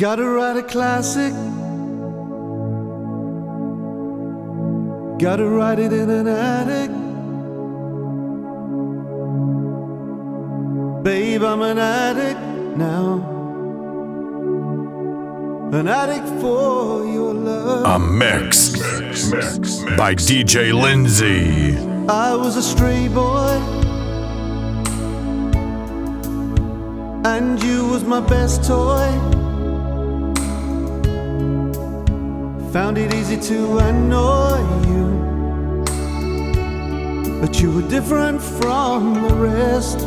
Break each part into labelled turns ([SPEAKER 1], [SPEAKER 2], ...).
[SPEAKER 1] Gotta write a classic. Gotta write it in an attic. Babe, I'm an addict now. An addict for your love.
[SPEAKER 2] A mix, mix, mix by DJ Lindsay.
[SPEAKER 1] I was a stray boy. And you was my best toy. Found it easy to annoy you. But you were different from the rest.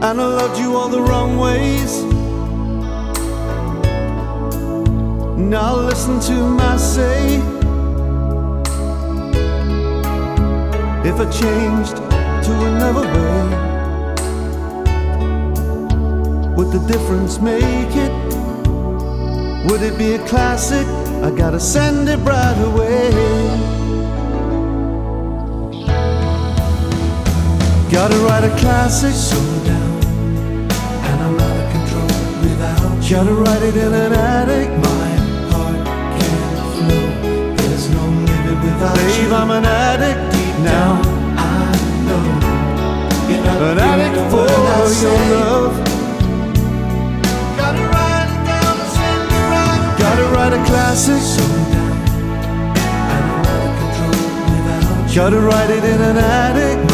[SPEAKER 1] And I loved you all the wrong ways. Now listen to my say. If I changed to another way, would the difference make it? Would it be a classic? I gotta send it right away. Gotta write a classic. Slow down, and I'm out of control without. Gotta write it in an attic. My heart can't flow. There's no living without Babe, you. Babe, I'm an addict deep now. I know an addict for your love. Control without you. Gotta write it in an attic.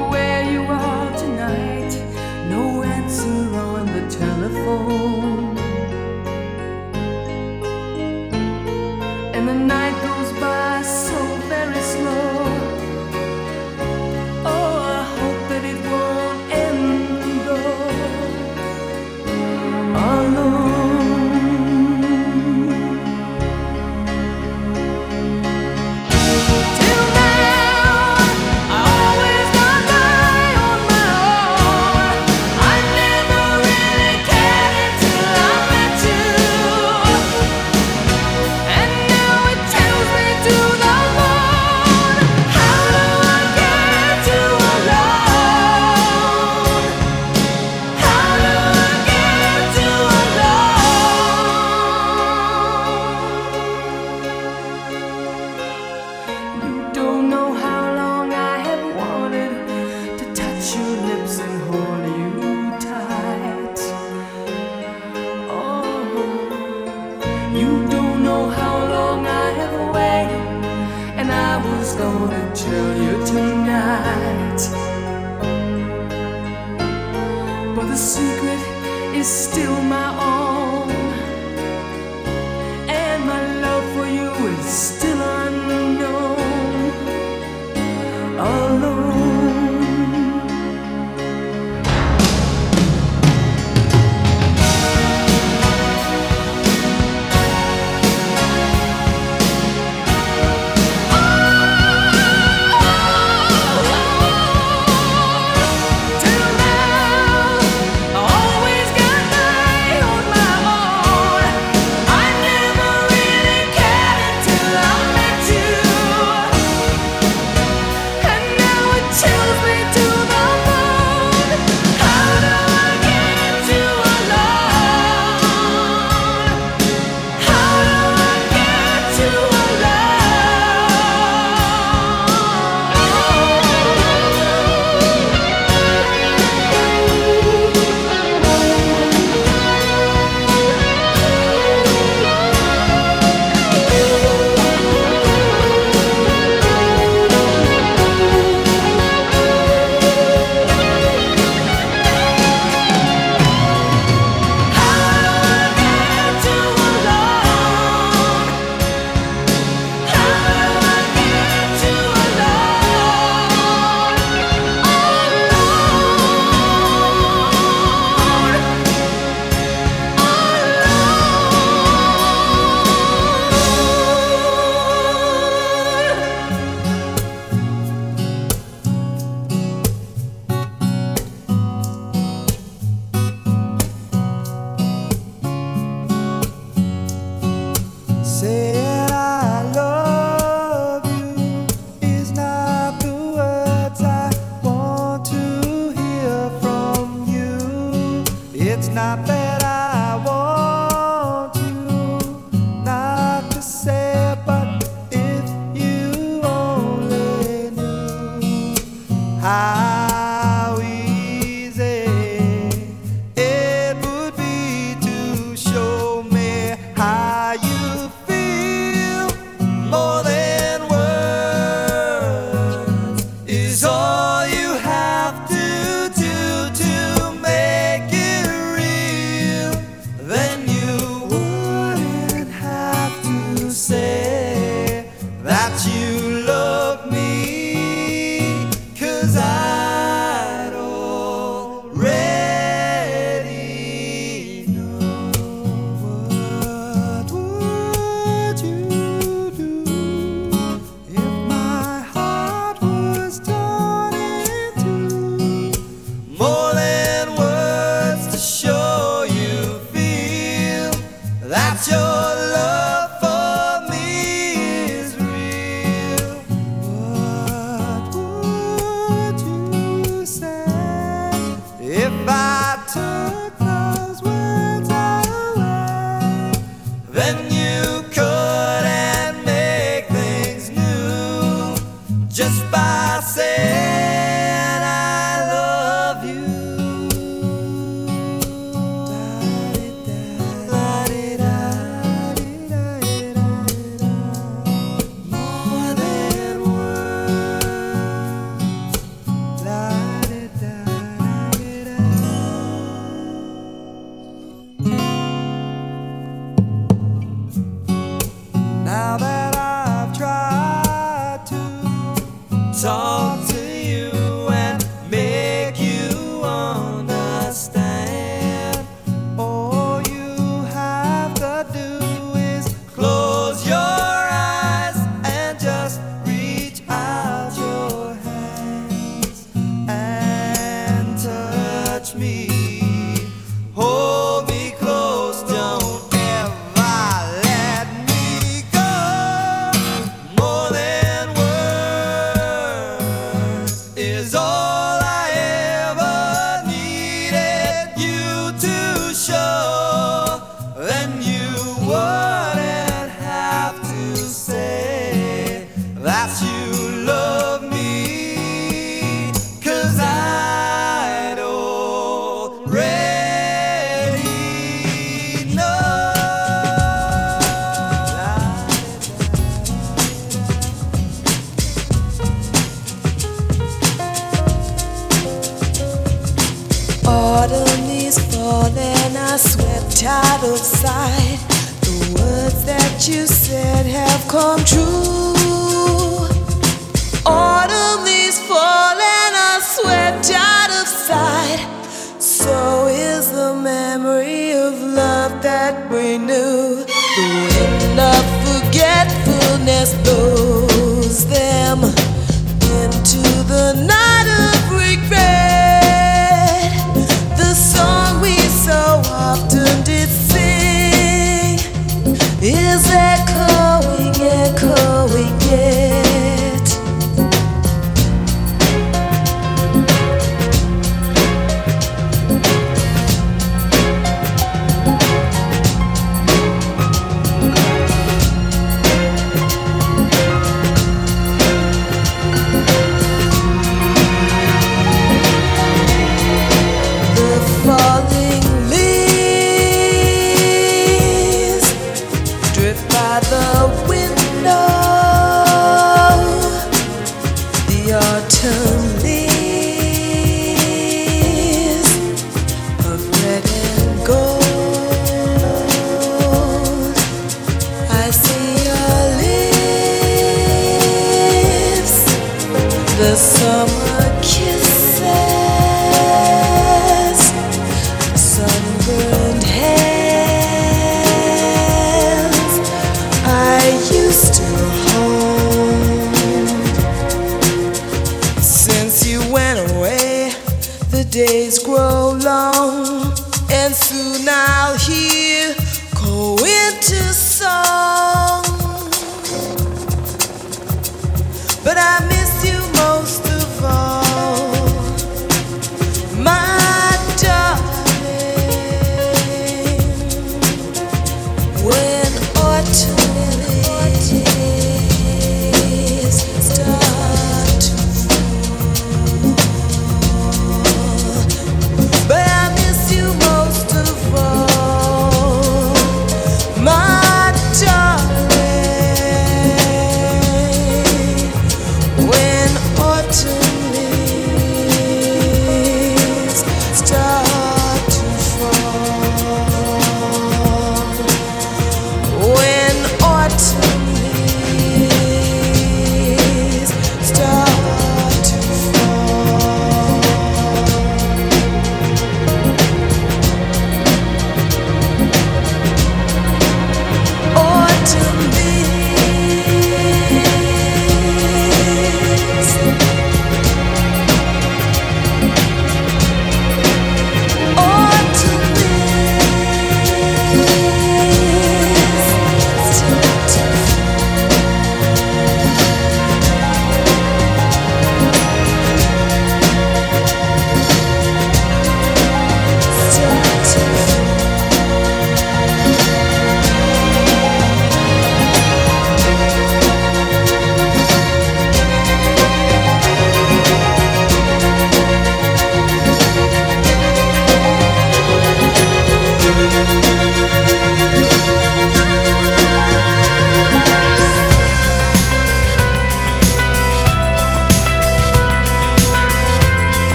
[SPEAKER 3] 음 talk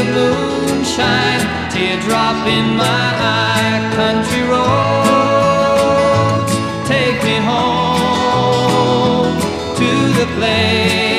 [SPEAKER 4] the moonshine, teardrop in my eye, country roads, take me home to the place.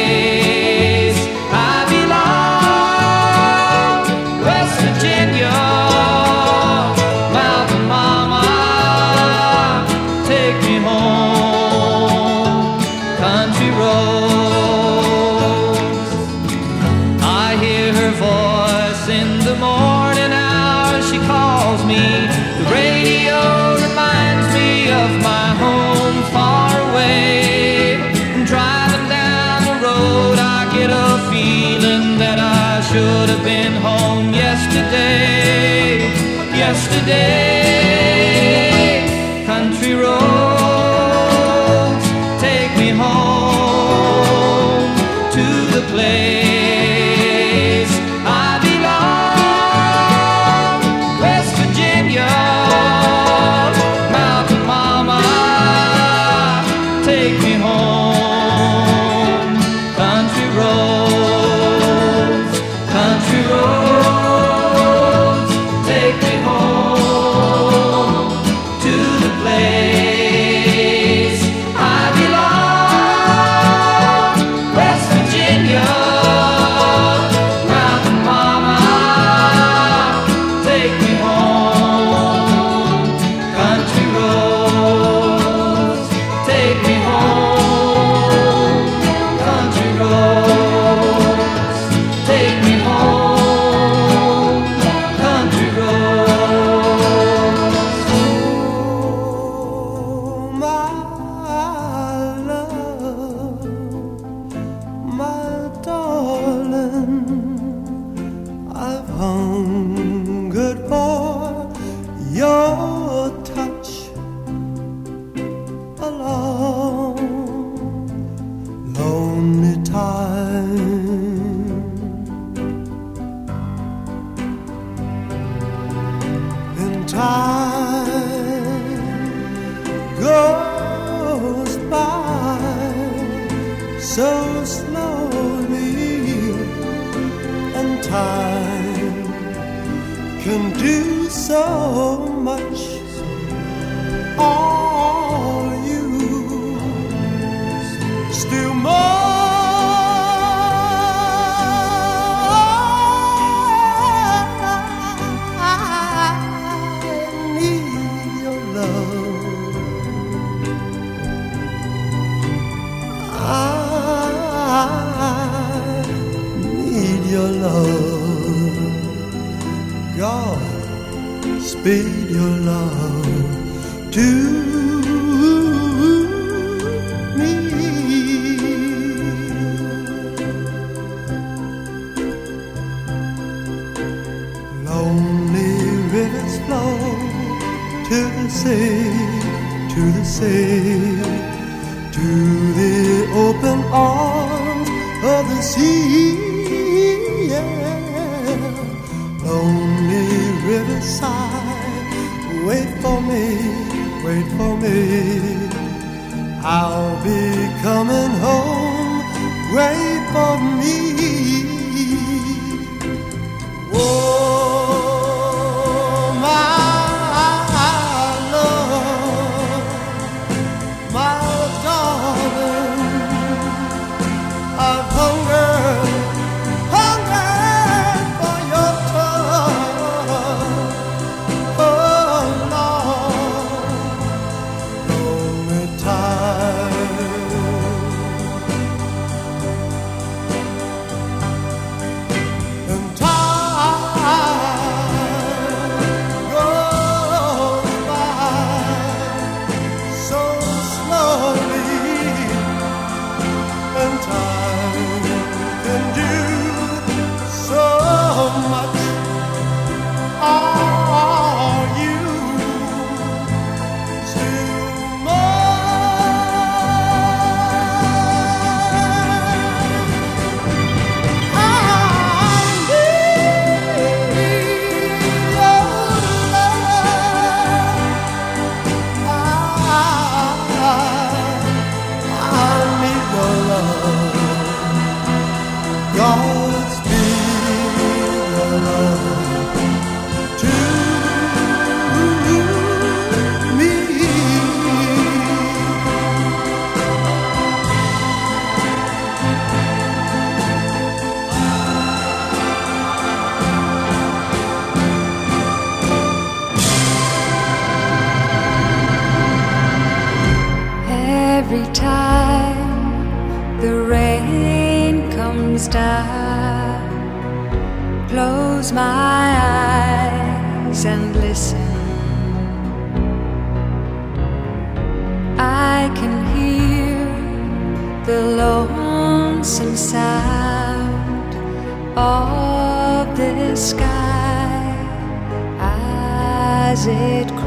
[SPEAKER 5] it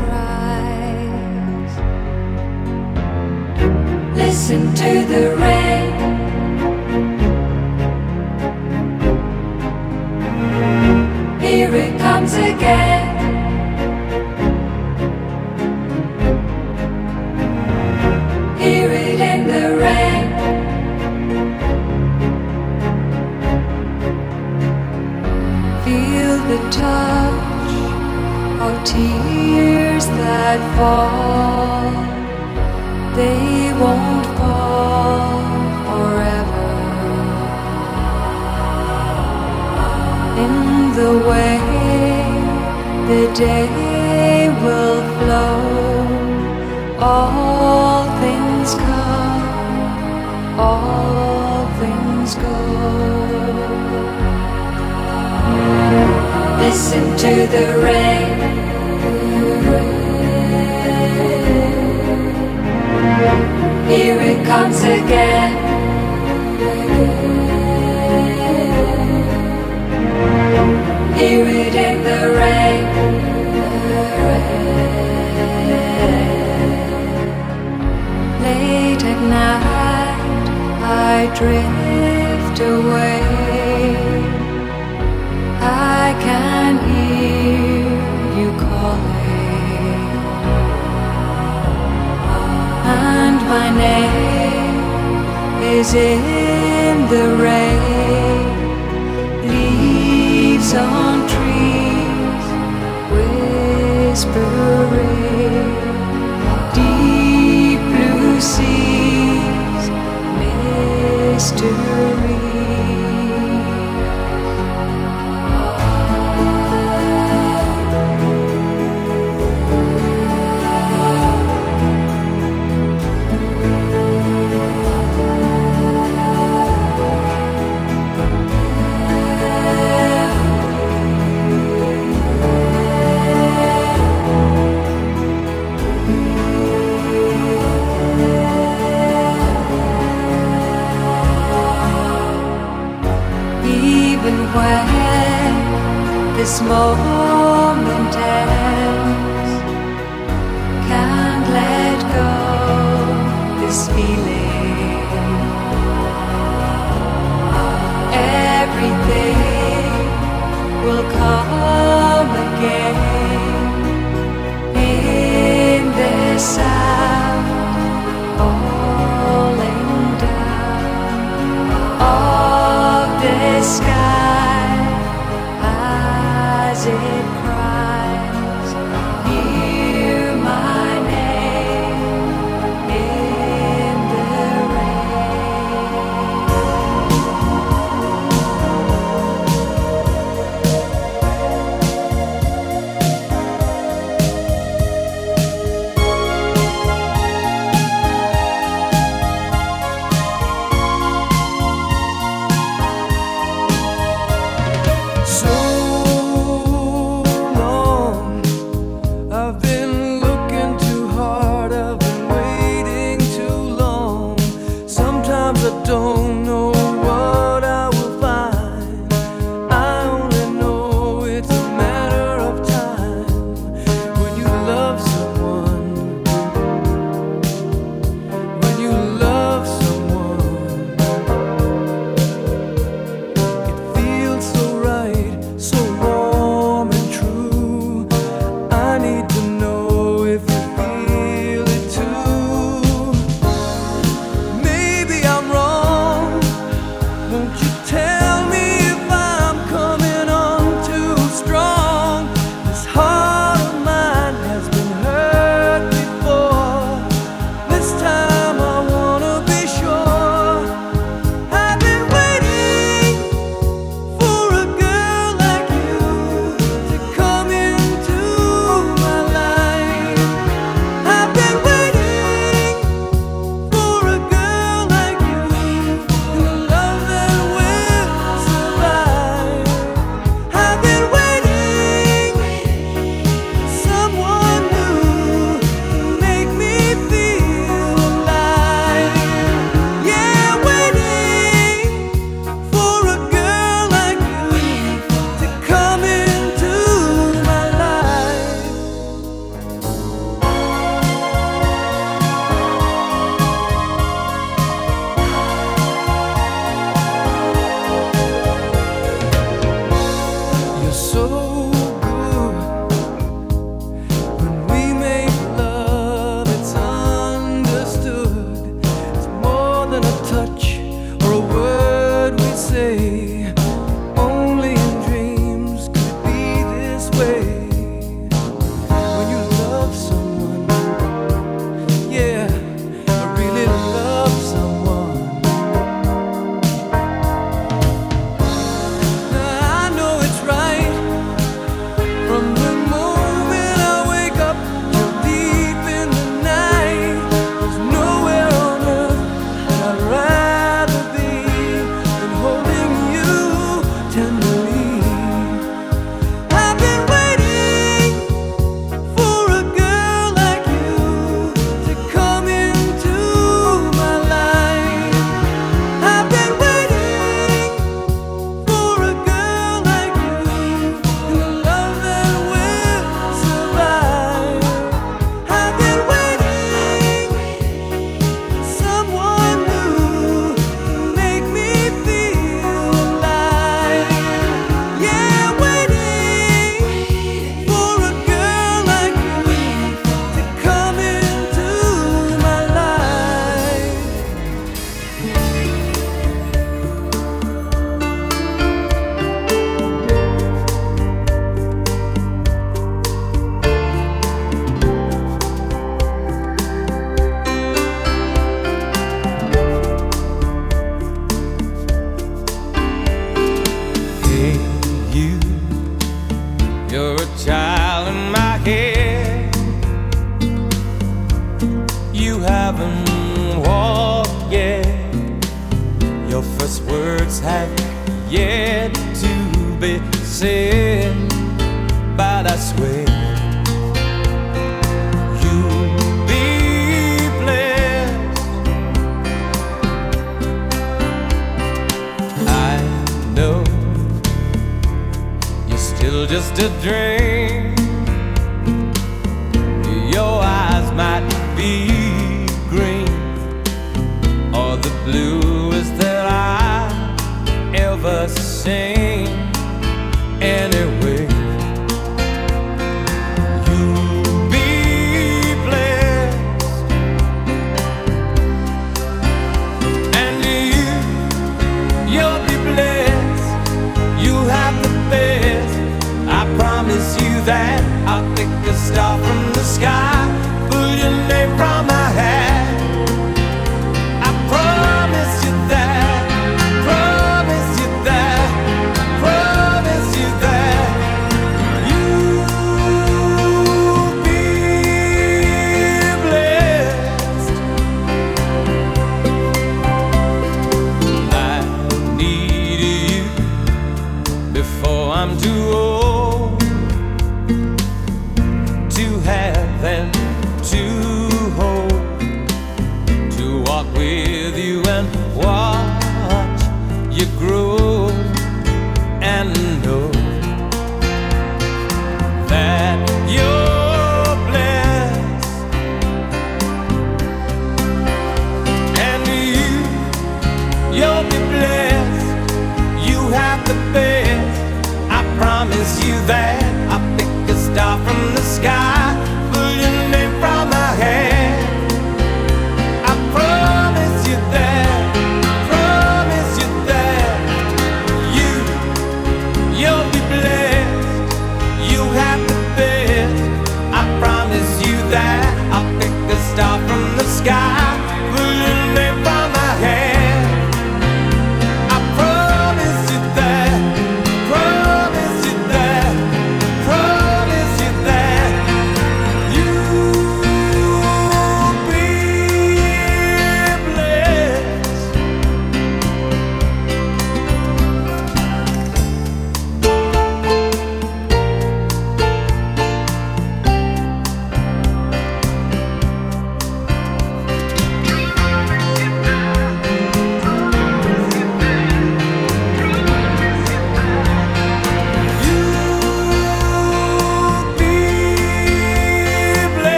[SPEAKER 5] listen to the rain. Here it comes again. Hear it in the rain. Late at night, I drift away. my name is in the rain, leaves on trees whispering.
[SPEAKER 4] smoke.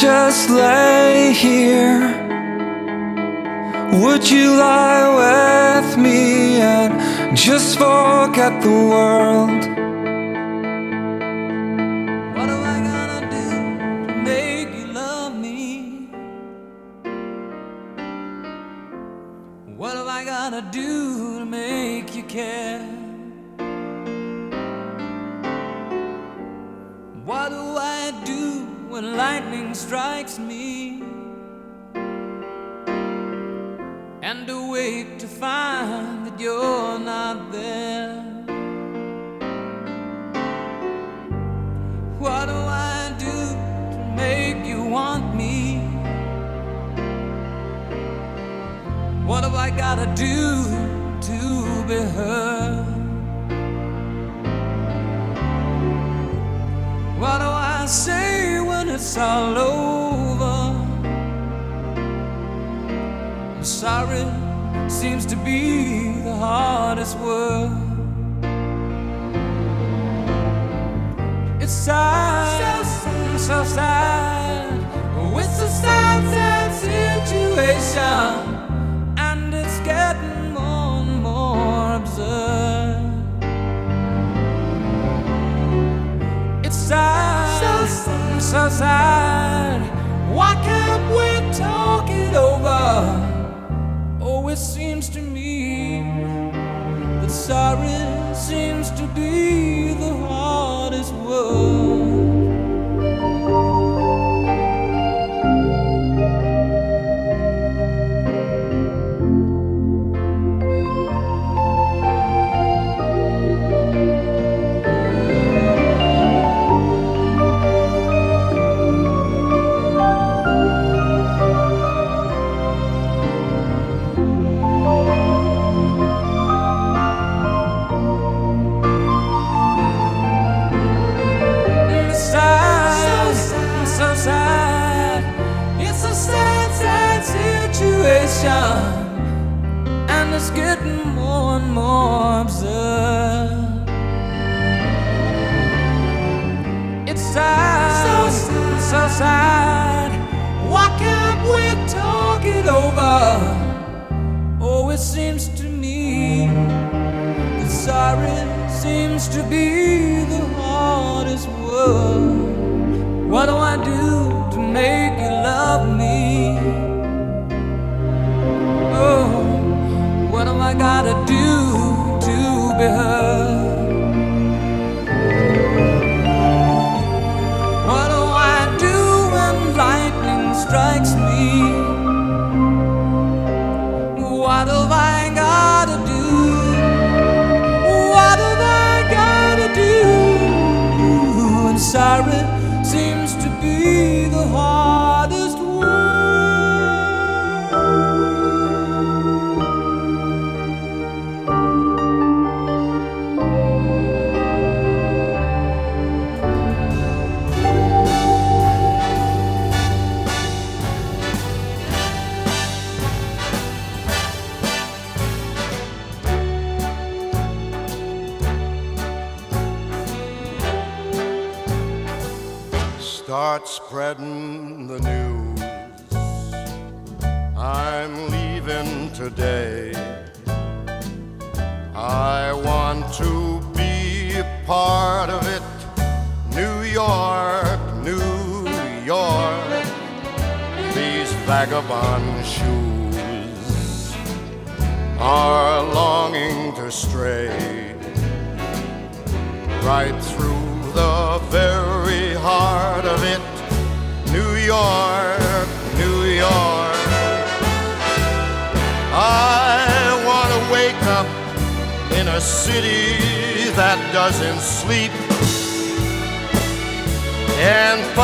[SPEAKER 4] Just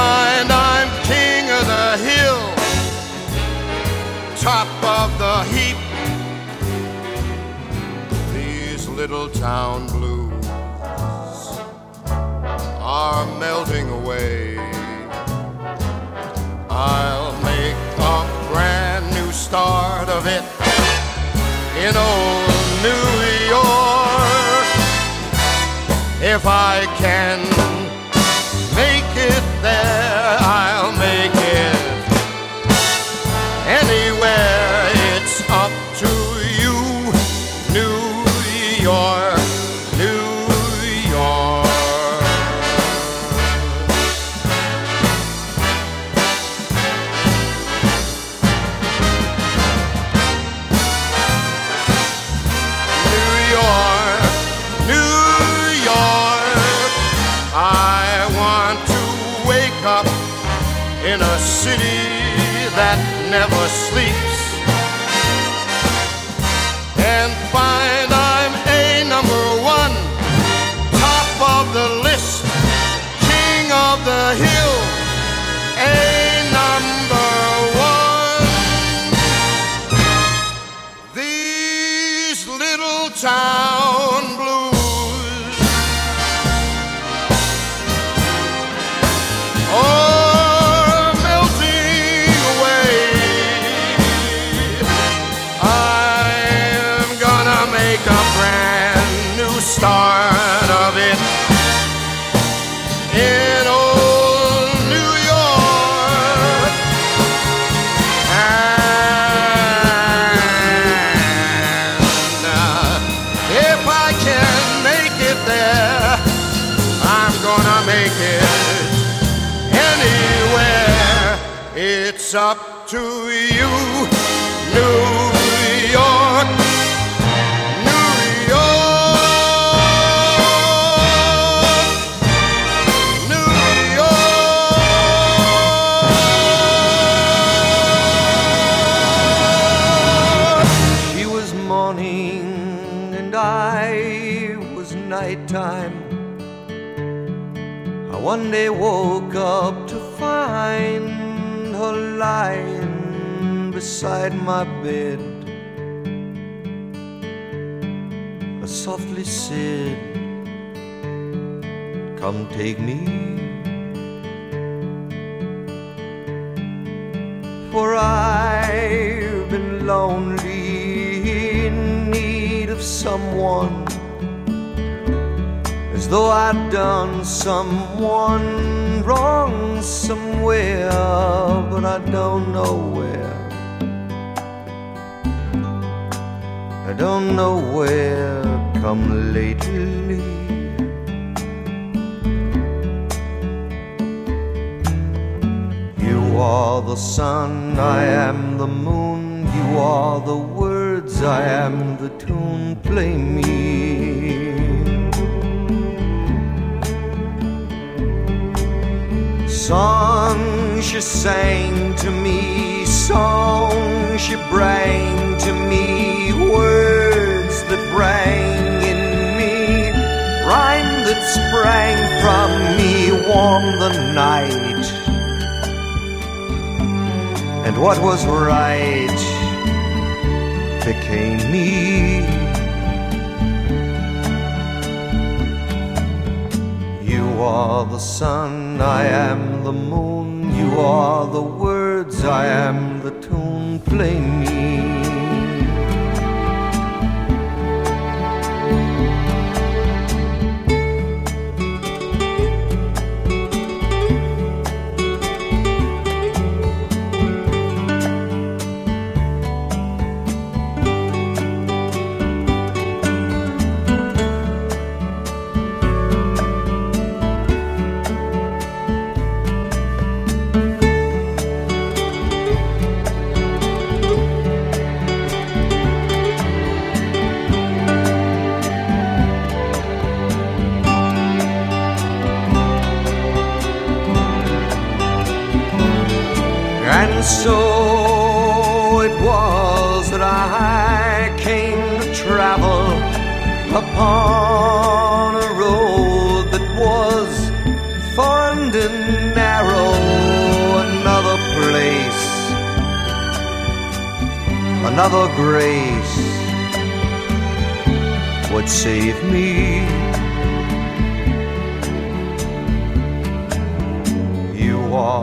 [SPEAKER 4] mind I'm
[SPEAKER 6] king of the hill, top of the heap. These little town blues are melting away. I'll make a brand new start of it in old New York if I can.
[SPEAKER 7] Beside my bed. I softly said, Come take me. For I've been lonely in need of someone as though I'd done someone wrong somewhere, but I don't know where. Don't know where come lately. You are the sun, I am the moon. You are the words, I am the tune. Play me. Songs she sang to me, songs she bring to me, words that rang in me, rhyme that sprang from me, warm the night. And what was right became me. You are the sun, I am the moon. You are the words, I am the tune. Play me.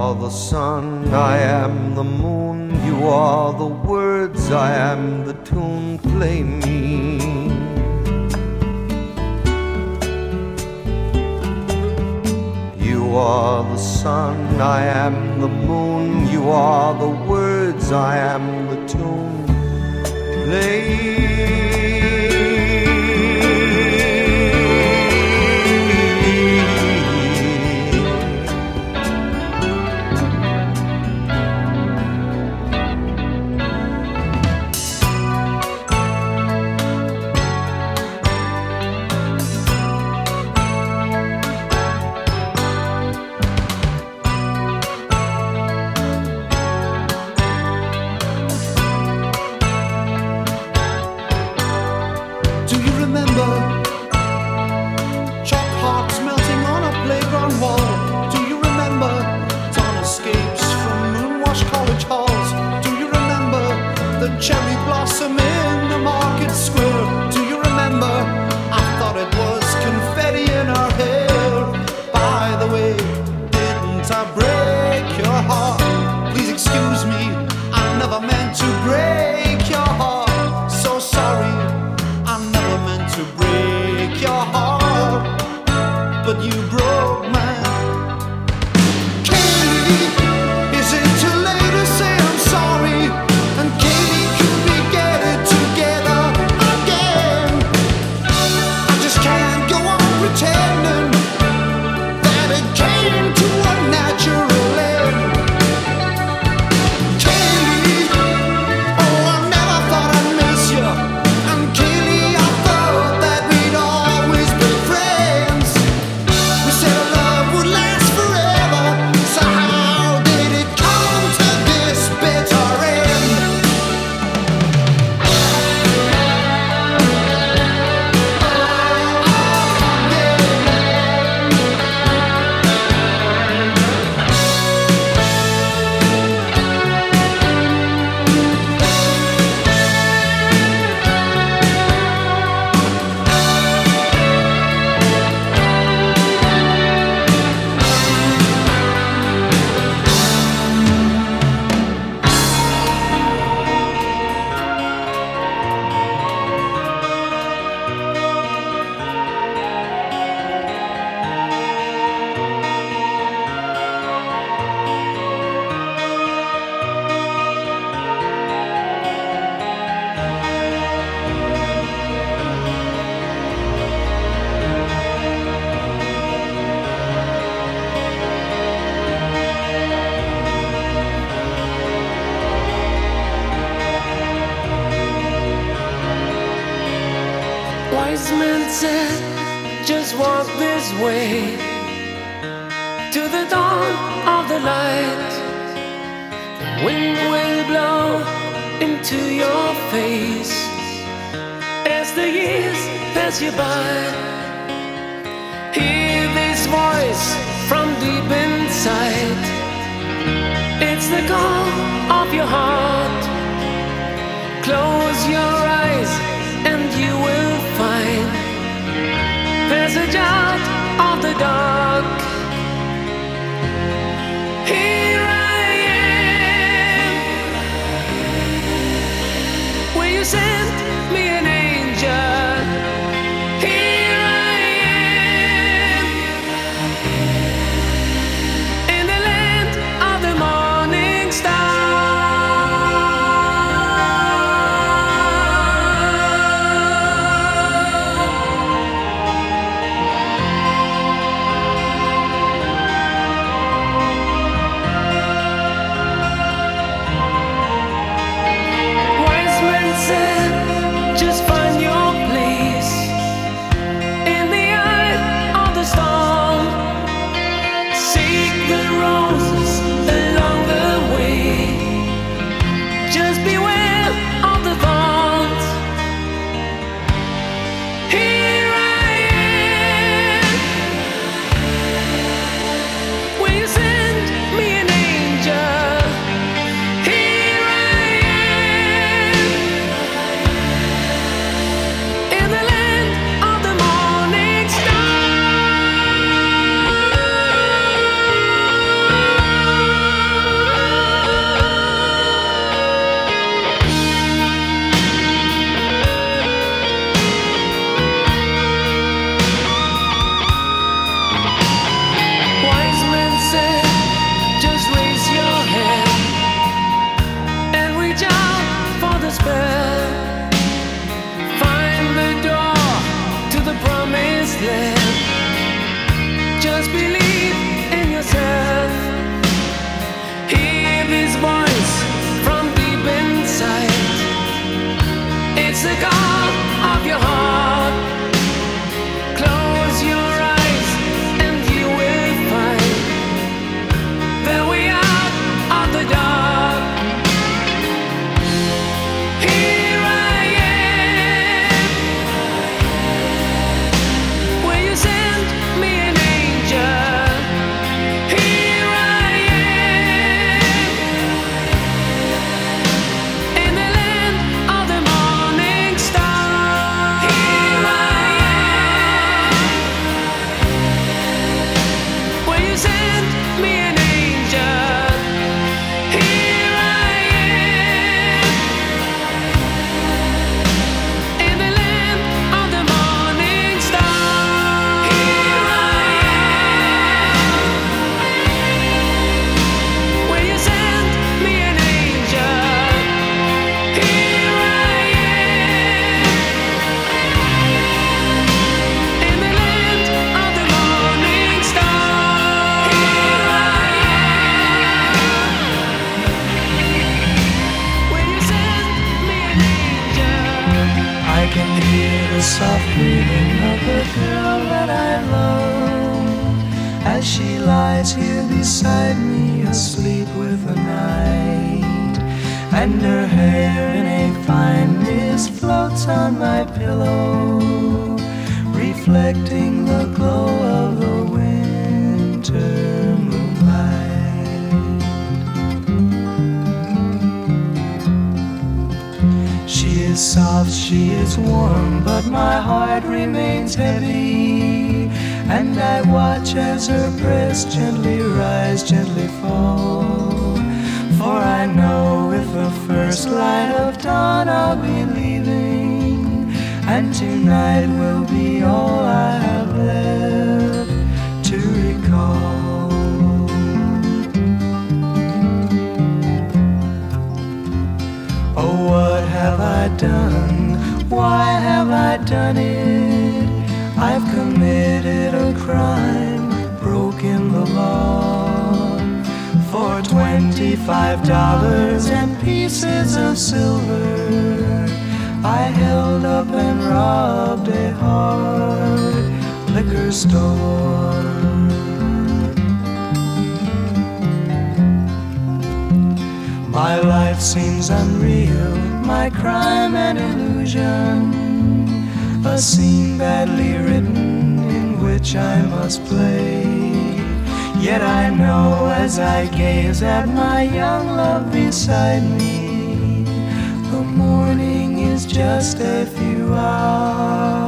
[SPEAKER 7] Are the sun, I am the moon. You are the words, I am the tune. Play me. You are the sun, I am the moon. You are the words, I am the tune. Play.
[SPEAKER 8] just walk this way to the dawn of the light. The wind will blow into your face as the years pass you by. Hear this voice from deep inside. It's the call of your heart. Close your
[SPEAKER 9] there's a giant of the dawn. done? Why have I done it? I've committed a crime, broken the law. For twenty-five dollars and pieces of silver,
[SPEAKER 10] I held up and robbed a hard liquor store. My life seems unreal crime and illusion, a scene badly written in which I must play. Yet I know as I gaze at my young love beside me, the morning is just a few hours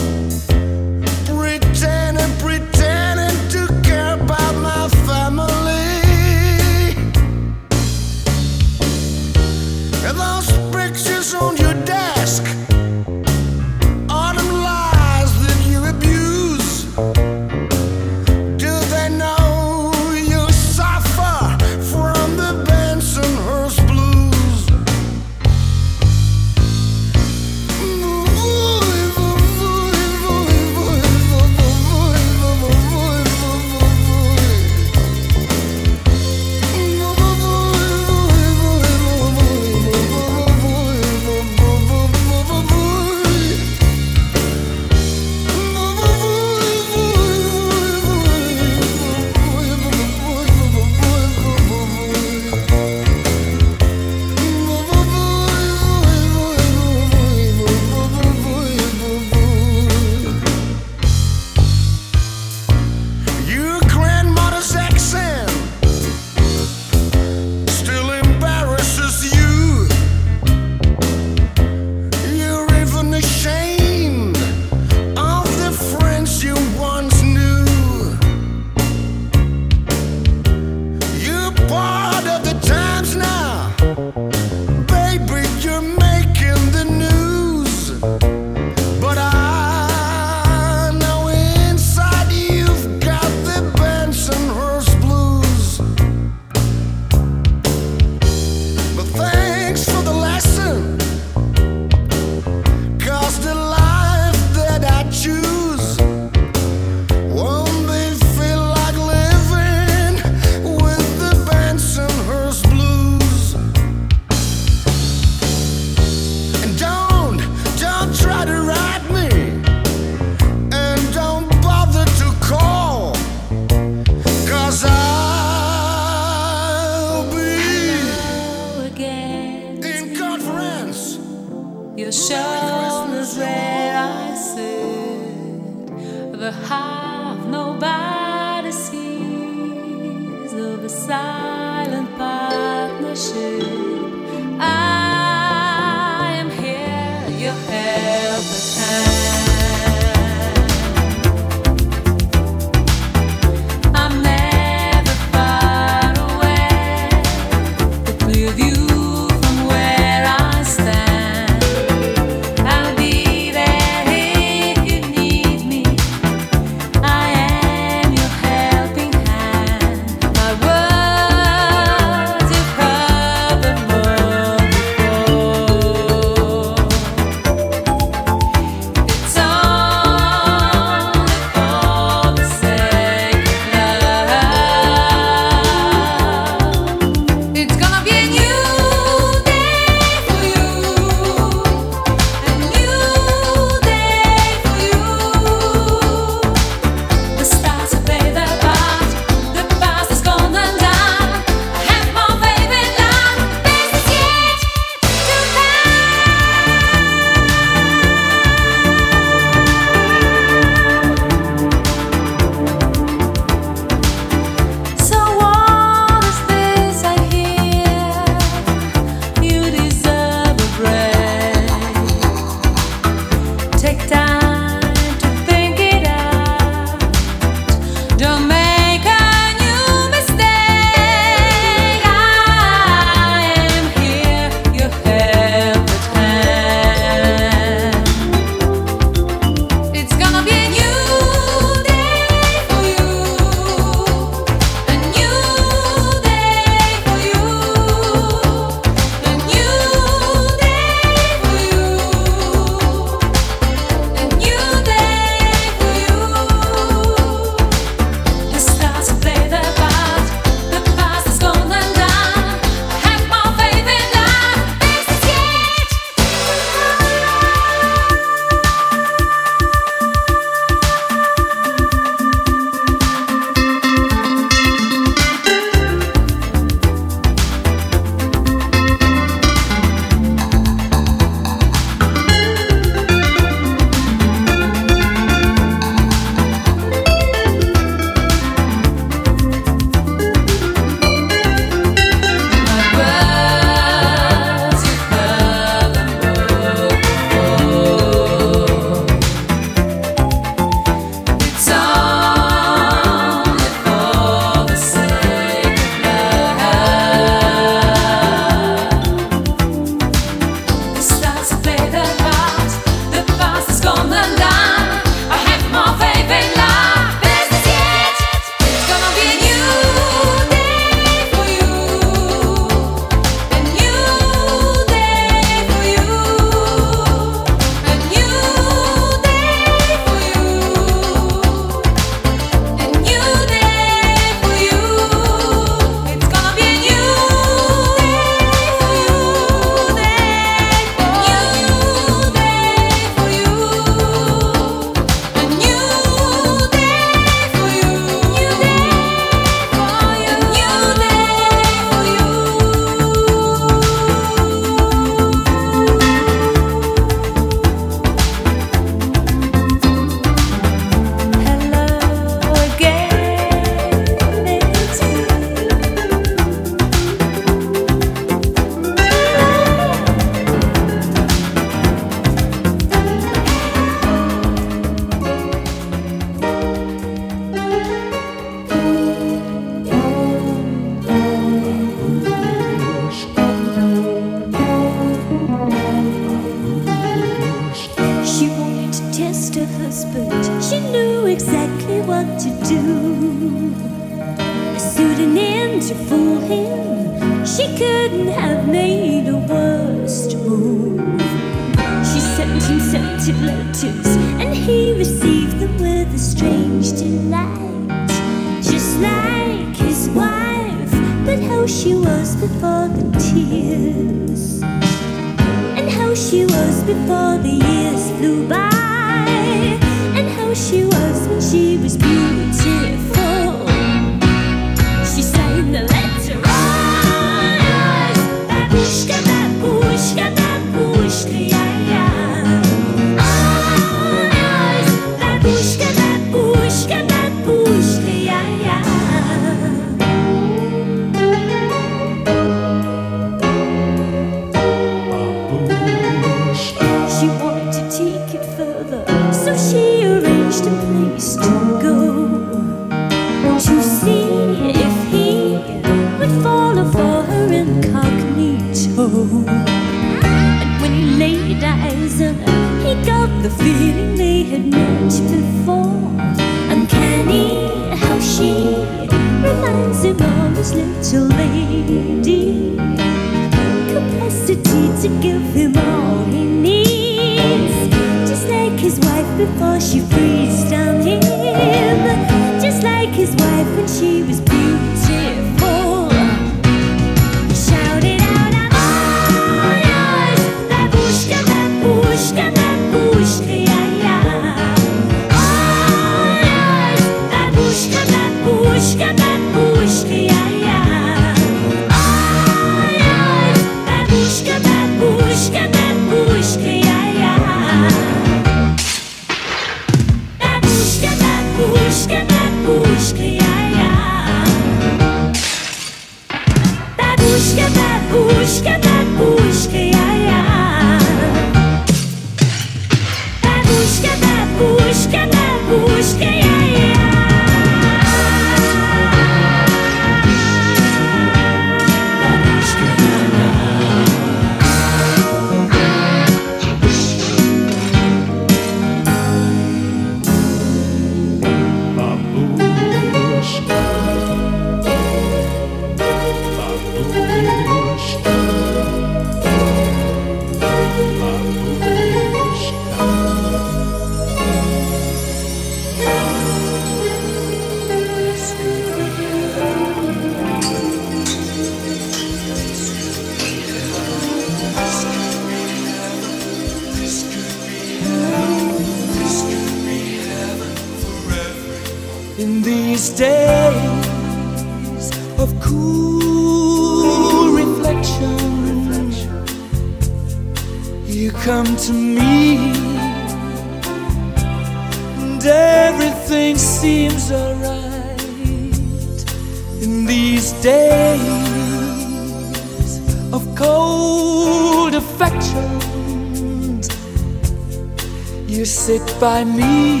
[SPEAKER 11] by
[SPEAKER 12] me,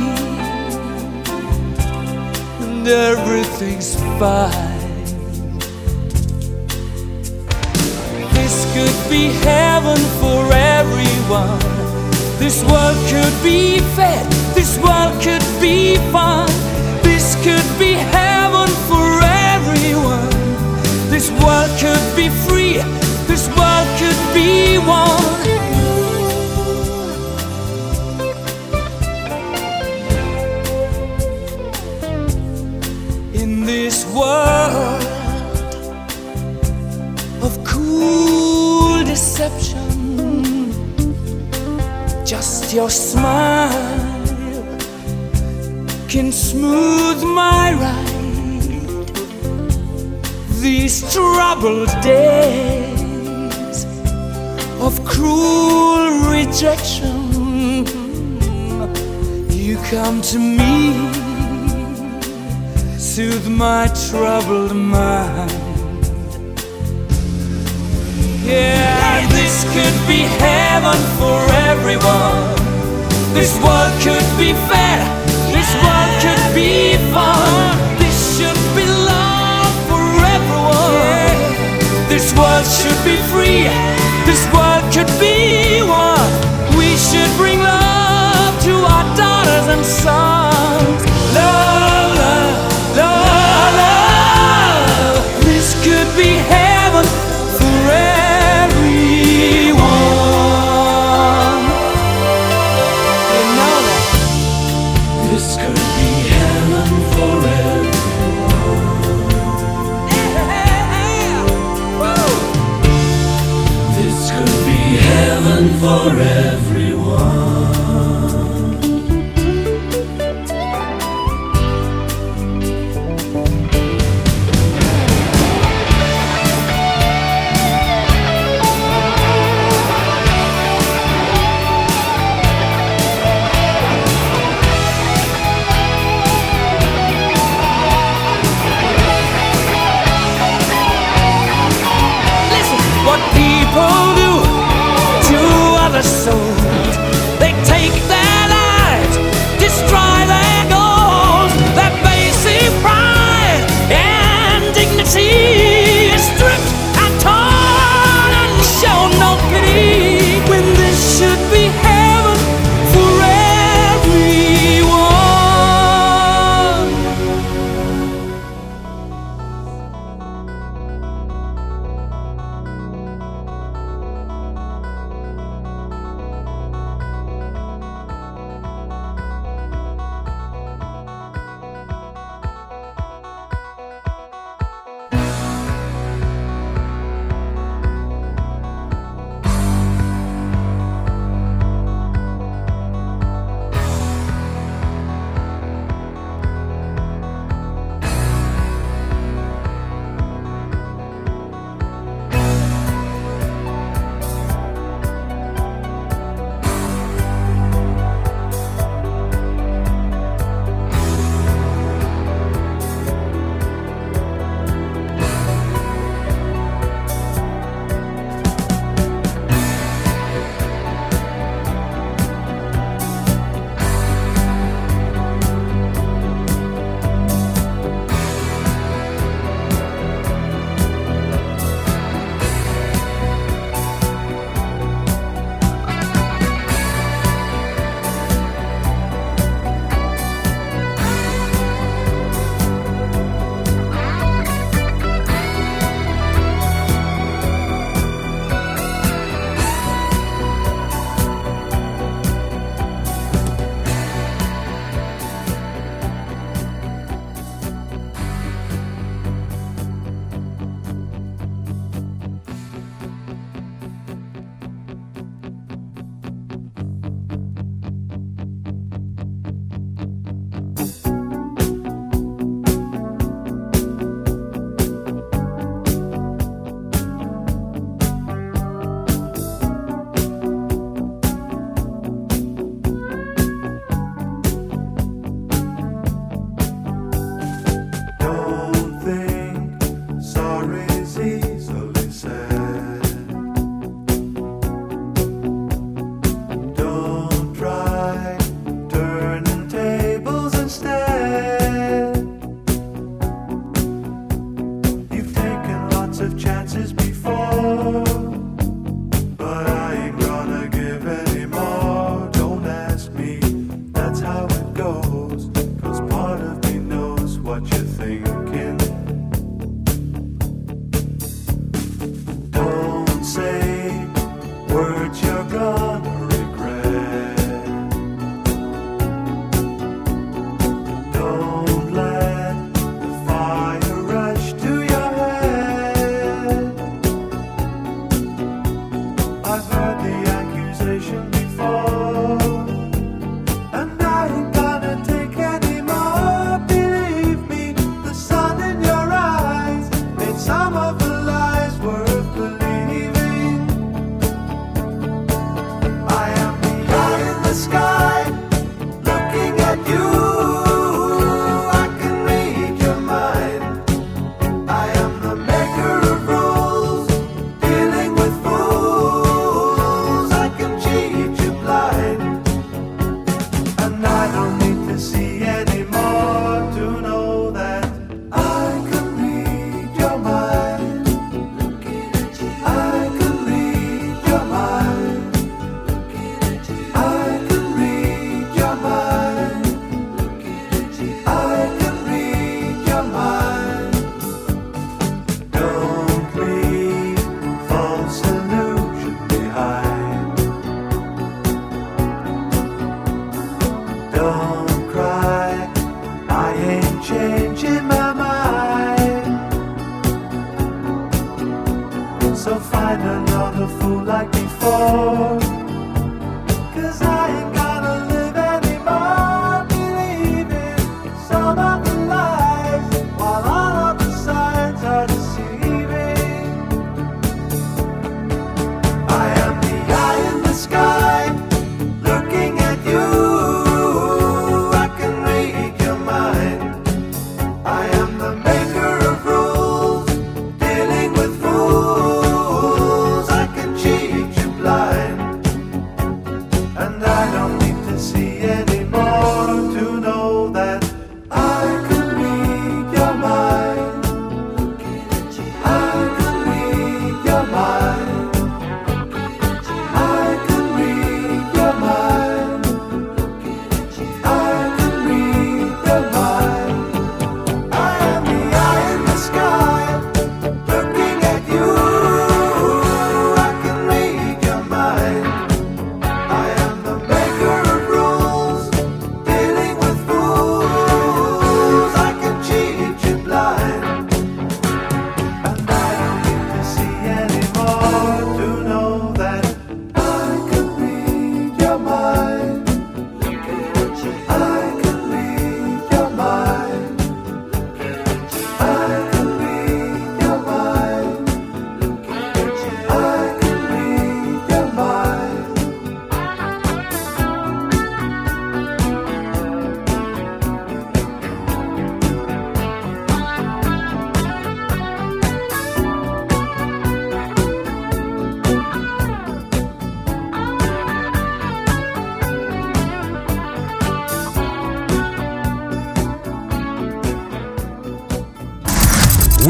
[SPEAKER 12] and everything's fine. This could be heaven for everyone. This world could be fed, this world could be fun. This could be heaven for everyone. This world could be free, this world could be one. your smile can smooth my ride these troubled days of cruel rejection. You come to me, soothe my troubled mind. Yeah, this could be heaven for everyone. This world could be fair. This world could be fun.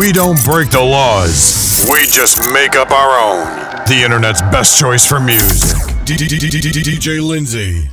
[SPEAKER 2] We don't break the laws. We just make up our own. The internet's best choice for music. DJ Lindsay.